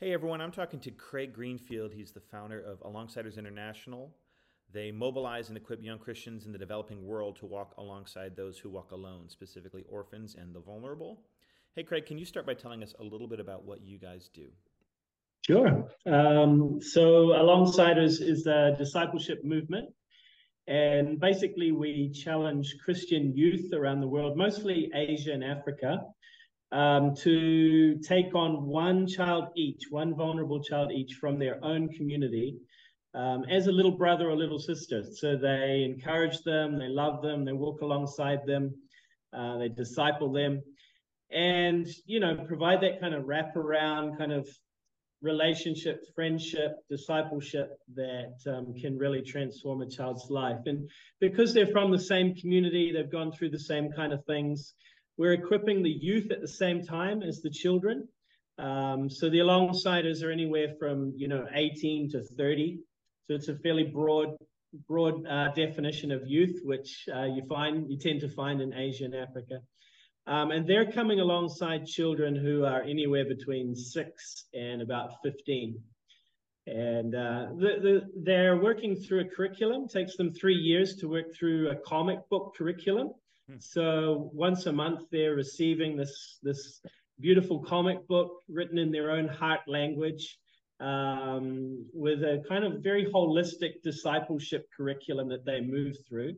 Hey everyone, I'm talking to Craig Greenfield. He's the founder of Alongsiders International. They mobilize and equip young Christians in the developing world to walk alongside those who walk alone, specifically orphans and the vulnerable. Hey Craig, can you start by telling us a little bit about what you guys do? Sure. Um, so, Alongsiders is a discipleship movement. And basically, we challenge Christian youth around the world, mostly Asia and Africa, um, to take on one child each, one vulnerable child each from their own community um, as a little brother or little sister. So they encourage them, they love them, they walk alongside them, uh, they disciple them, and you know provide that kind of wraparound kind of relationship, friendship, discipleship that um, can really transform a child's life. And because they're from the same community, they've gone through the same kind of things. We're equipping the youth at the same time as the children. Um, so the alongsiders are anywhere from you know 18 to 30. So it's a fairly broad broad uh, definition of youth, which uh, you find you tend to find in Asia and Africa. Um, and they're coming alongside children who are anywhere between six and about 15. And uh, the, the, they're working through a curriculum. It takes them three years to work through a comic book curriculum. Hmm. So once a month, they're receiving this this beautiful comic book written in their own heart language, um, with a kind of very holistic discipleship curriculum that they move through.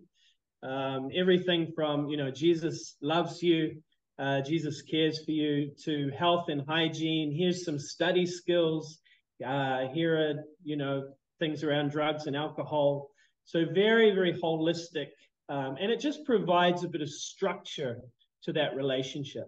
Um, everything from you know Jesus loves you, uh, Jesus cares for you, to health and hygiene. Here's some study skills. Uh, here are you know things around drugs and alcohol. So very very holistic um, and it just provides a bit of structure to that relationship.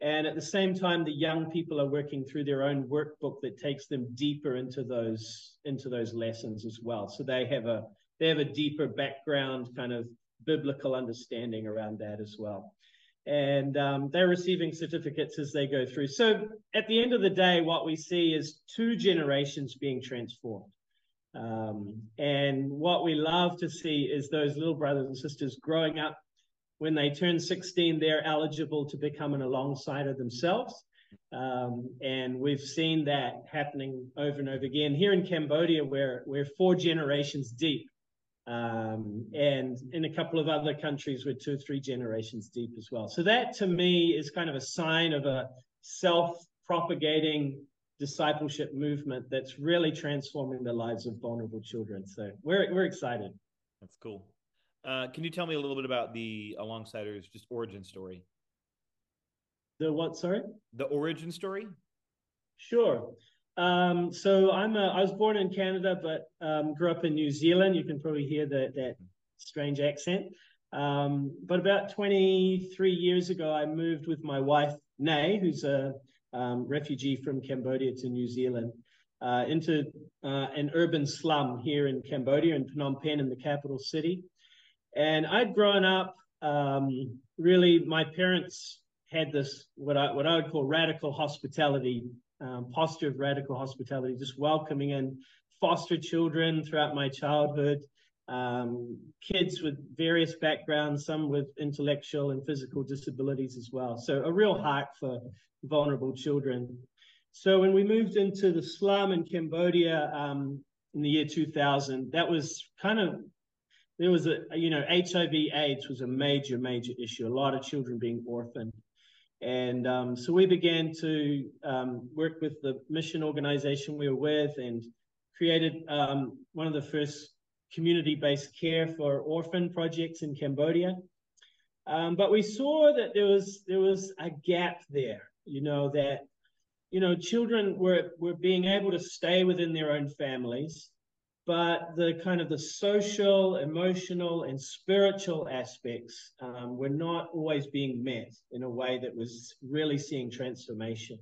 And at the same time, the young people are working through their own workbook that takes them deeper into those into those lessons as well. So they have a they have a deeper background kind of biblical understanding around that as well. And um, they're receiving certificates as they go through. So at the end of the day, what we see is two generations being transformed. Um, and what we love to see is those little brothers and sisters growing up. When they turn 16, they're eligible to become an alongsider themselves. Um, and we've seen that happening over and over again. Here in Cambodia, where we're four generations deep. Um, and in a couple of other countries, we're two or three generations deep as well. So that to me is kind of a sign of a self propagating discipleship movement that's really transforming the lives of vulnerable children. So we're we're excited. That's cool. Uh, can you tell me a little bit about the Alongsiders just origin story? The what? Sorry. The origin story. Sure. Um, so I'm a, I was born in Canada, but um, grew up in New Zealand. You can probably hear that that strange accent. Um, but about 23 years ago, I moved with my wife Nay, who's a um, refugee from Cambodia to New Zealand, uh, into uh, an urban slum here in Cambodia, in Phnom Penh, in the capital city. And I'd grown up, um, really, my parents had this, what I, what I would call radical hospitality, um, posture of radical hospitality, just welcoming in foster children throughout my childhood, um, kids with various backgrounds, some with intellectual and physical disabilities as well. So a real heart for vulnerable children. So when we moved into the slum in Cambodia um, in the year 2000, that was kind of there was a you know HIV AIDS was a major major issue. A lot of children being orphaned, and um, so we began to um, work with the mission organization we were with and created um, one of the first community-based care for orphan projects in Cambodia. Um, but we saw that there was there was a gap there you know, that, you know, children were, were being able to stay within their own families, but the kind of the social, emotional, and spiritual aspects um, were not always being met in a way that was really seeing transformation.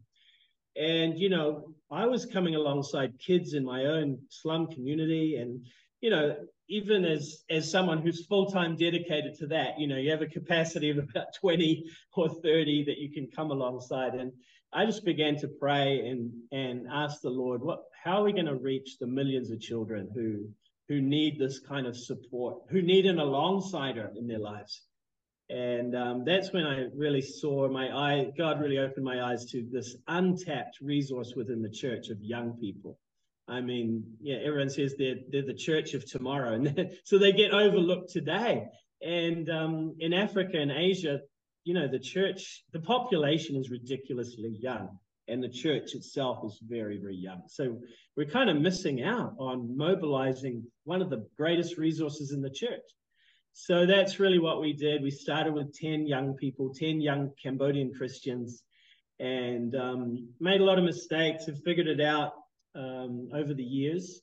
And, you know, I was coming alongside kids in my own slum community and, you know, even as as someone who's full time dedicated to that, you know, you have a capacity of about twenty or thirty that you can come alongside. And I just began to pray and and ask the Lord, what, how are we going to reach the millions of children who who need this kind of support, who need an alongsider in their lives? And um, that's when I really saw my eye, God really opened my eyes to this untapped resource within the church of young people. I mean, yeah, everyone says they're, they're the church of tomorrow. And so they get overlooked today. And um, in Africa and Asia, you know, the church, the population is ridiculously young and the church itself is very, very young. So we're kind of missing out on mobilizing one of the greatest resources in the church. So that's really what we did. We started with 10 young people, 10 young Cambodian Christians, and um, made a lot of mistakes and figured it out um, over the years.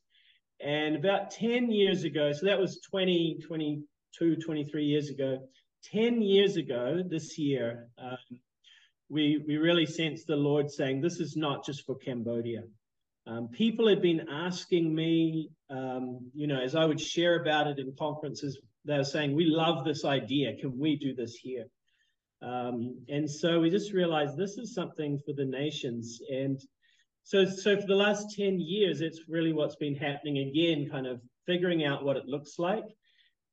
And about 10 years ago, so that was 20, 22, 23 years ago, 10 years ago this year, um, we, we really sensed the Lord saying, This is not just for Cambodia. Um, people had been asking me, um, you know, as I would share about it in conferences, they were saying, We love this idea. Can we do this here? Um, and so we just realized this is something for the nations. And so, so for the last 10 years, it's really what's been happening again, kind of figuring out what it looks like.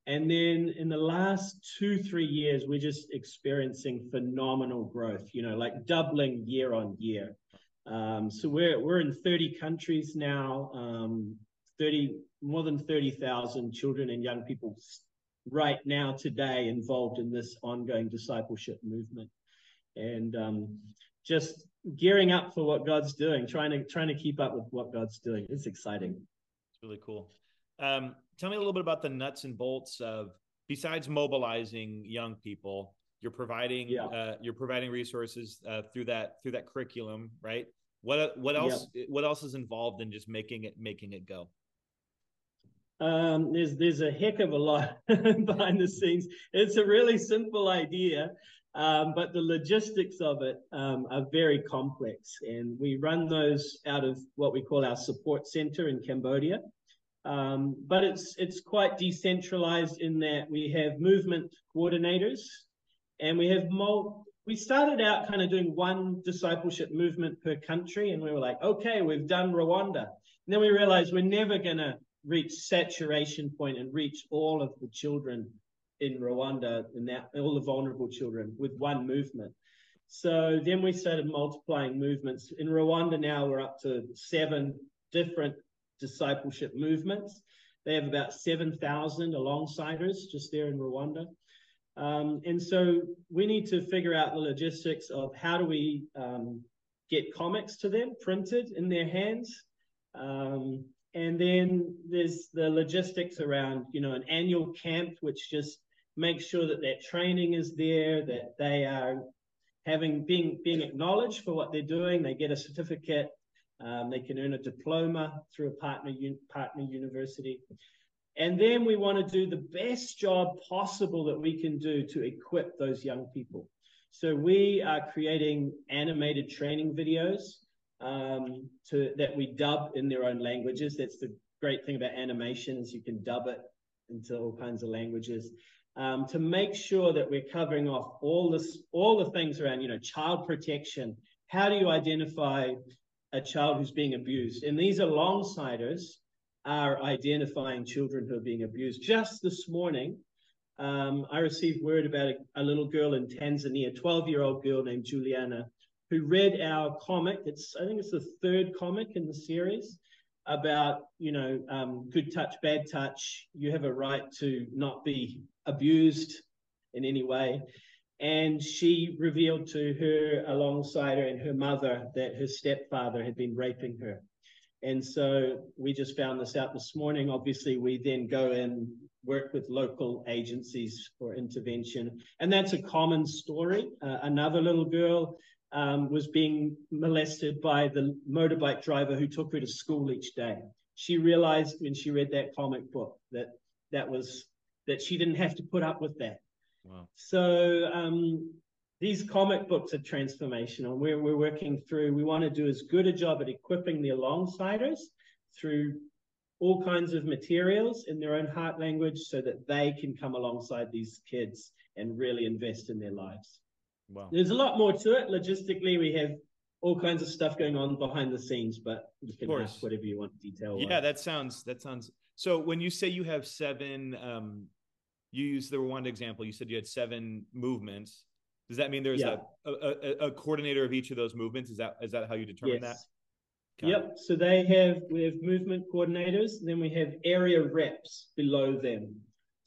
And then in the last two, three years, we're just experiencing phenomenal growth, you know, like doubling year on year. Um, so we're we're in 30 countries now, um, 30 more than 30,000 children and young people right now today involved in this ongoing discipleship movement, and um, just gearing up for what God's doing, trying to trying to keep up with what God's doing. It's exciting. It's really cool. Um, tell me a little bit about the nuts and bolts of besides mobilizing young people you're providing yeah. uh, you're providing resources uh, through that through that curriculum right what what else yeah. what else is involved in just making it making it go? Um, there's there's a heck of a lot behind the scenes. It's a really simple idea, um, but the logistics of it um, are very complex, and we run those out of what we call our support center in Cambodia. Um, but it's it's quite decentralized in that we have movement coordinators, and we have mul- we started out kind of doing one discipleship movement per country, and we were like, okay, we've done Rwanda. And then we realized we're never going to reach saturation point and reach all of the children in Rwanda and that all the vulnerable children with one movement. So then we started multiplying movements. In Rwanda now we're up to seven different discipleship movements. They have about 7,000 alongsiders just there in Rwanda. Um, and so we need to figure out the logistics of how do we um, get comics to them printed in their hands. Um, and then there's the logistics around, you know, an annual camp, which just makes sure that that training is there, that they are having being being acknowledged for what they're doing. They get a certificate. Um, they can earn a diploma through a partner partner university. And then we want to do the best job possible that we can do to equip those young people. So we are creating animated training videos um, to, that we dub in their own languages. That's the great thing about animation is you can dub it into all kinds of languages. Um, to make sure that we're covering off all this, all the things around, you know, child protection. How do you identify a child who's being abused? And these are long-siders are identifying children who are being abused. Just this morning, um, I received word about a, a little girl in Tanzania, 12 year old girl named Juliana, who read our comic. It's, I think it's the third comic in the series about, you know, um, good touch, bad touch. You have a right to not be abused in any way. And she revealed to her alongsider and her mother that her stepfather had been raping her. And so we just found this out this morning. Obviously, we then go and work with local agencies for intervention. And that's a common story. Uh, another little girl um, was being molested by the motorbike driver who took her to school each day. She realized when she read that comic book that that was that she didn't have to put up with that. Wow. So um, these comic books are transformational. We're, we're working through, we want to do as good a job at equipping the alongsiders through all kinds of materials in their own heart language so that they can come alongside these kids and really invest in their lives. Wow. There's a lot more to it. Logistically, we have all kinds of stuff going on behind the scenes, but you can ask whatever you want detail. Yeah, that sounds that sounds so when you say you have seven um you use the Rwanda example. You said you had seven movements. Does that mean there's Yeah. a, a, a, coordinator of each of those movements? Is that is that how you determine that? Got it. Yep. So they have we have movement coordinators, then we have area reps below them.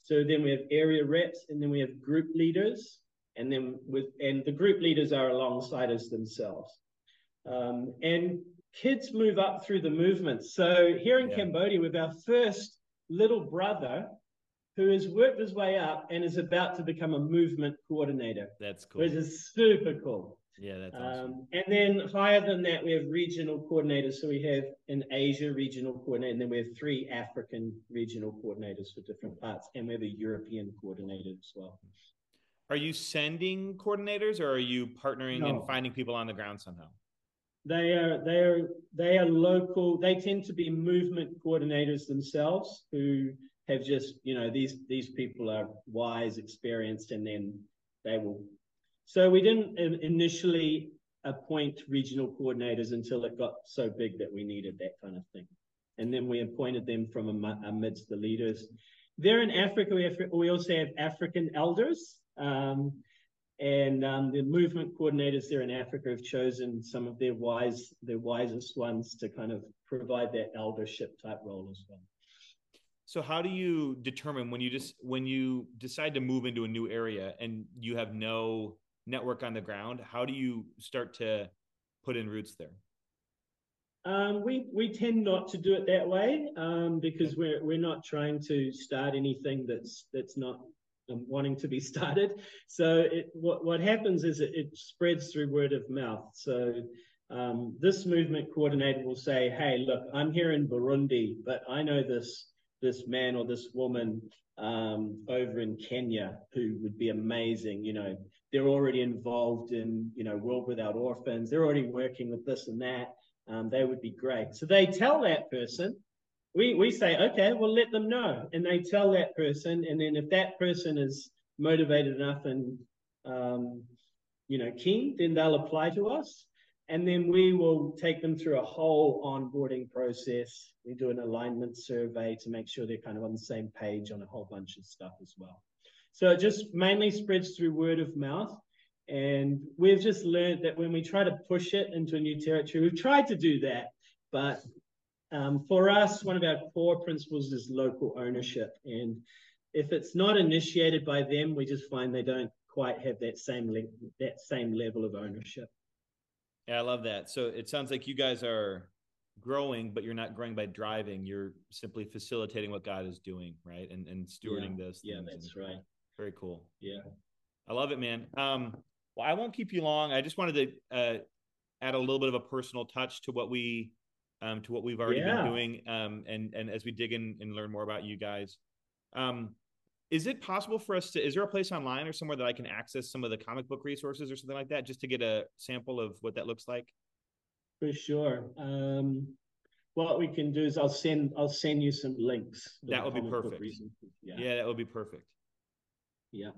So then we have area reps, and then we have group leaders, and then with and the group leaders are alongsiders themselves. Um, and kids move up through the movements. So here in Yeah. Cambodia, with our first little brother, who has worked his way up and is about to become a movement coordinator, That's cool. which is super cool. Yeah, that's awesome. Um, and then higher than that, we have regional coordinators. So we have an Asia regional coordinator, and then we have three African regional coordinators for different parts, and we have a European coordinator as well. Are you sending coordinators, or are you partnering No. and finding people on the ground somehow? They are they are they are local. They tend to be movement coordinators themselves who have just you know these these people are wise, experienced, and then they will. So we didn't initially appoint regional coordinators until it got so big that we needed that kind of thing, and then we appointed them from amidst the leaders. There in Africa, we have we also have African elders. Um, and um, the movement coordinators there in Africa have chosen some of their wise, their wisest ones to kind of provide that eldership type role as well. So how do you determine when you just when you decide to move into a new area and you have no network on the ground? How do you start to put in roots there? Um, we we tend not to do it that way um, because we're we're not trying to start anything that's that's not um, wanting to be started. So it what what happens is it, it spreads through word of mouth. So um, this movement coordinator will say, "Hey, look, I'm here in Burundi, but I know this this man or this woman um, over in Kenya who would be amazing. You know, they're already involved in you know World Without Orphans. They're already working with this and that." um, they would be great. So they tell that person, we, we say, okay, well, let them know. And they tell that person. And then if that person is motivated enough and, um, you know, keen, then they'll apply to us. And then we will take them through a whole onboarding process. We do an alignment survey to make sure they're kind of on the same page on a whole bunch of stuff as well. So it just mainly spreads through word of mouth. And we've just learned that when we try to push it into a new territory, we've tried to do that. But um, for us, one of our core principles is local ownership. And if it's not initiated by them, we just find they don't quite have that same le- that same level of ownership. Yeah, I love that. So it sounds like you guys are growing, but you're not growing by driving. You're simply facilitating what God is doing, right? And and stewarding those. Yeah, that's right. Very cool. Yeah. I love it, man. Um, well, I won't keep you long. I just wanted to uh, add a little bit of a personal touch to what we um, to what we've already Yeah. been doing, um, and and as we dig in and learn more about you guys, um, is it possible for us to? Is there a place online or somewhere that I can access some of the comic book resources or something like that, just to get a sample of what that looks like? For sure. Um, what we can do is I'll send I'll send you some links. That would be perfect. Yeah. Yeah, that would be perfect. Yeah.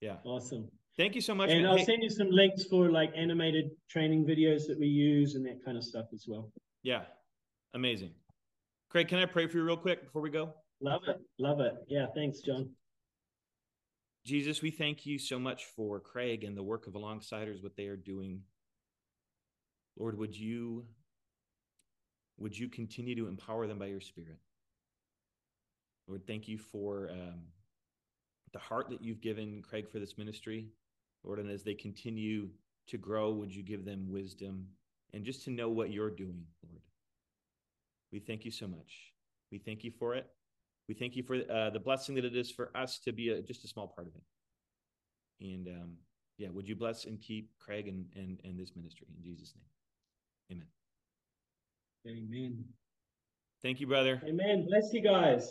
Yeah. Awesome. Thank you so much. And man. I'll Hey- send you some links for like animated training videos that we use and that kind of stuff as well. Yeah, amazing. Craig, can I pray for you real quick before we go? Love it. Love it. Yeah. Thanks, John. Jesus, we thank you so much for Craig and the work of Alongsiders, what they are doing. Lord, would you would you continue to empower them by your Spirit? Lord, thank you for um, the heart that you've given Craig for this ministry, Lord. And as they continue to grow, would you give them wisdom and just to know what you're doing, Lord? We thank you so much. We thank you for it. We thank you for uh, the blessing that it is for us to be a, just a small part of it. And um, yeah, would you bless and keep Craig and, and, and this ministry in Jesus' name? Amen. Amen. Thank you, brother. Amen. Bless you guys.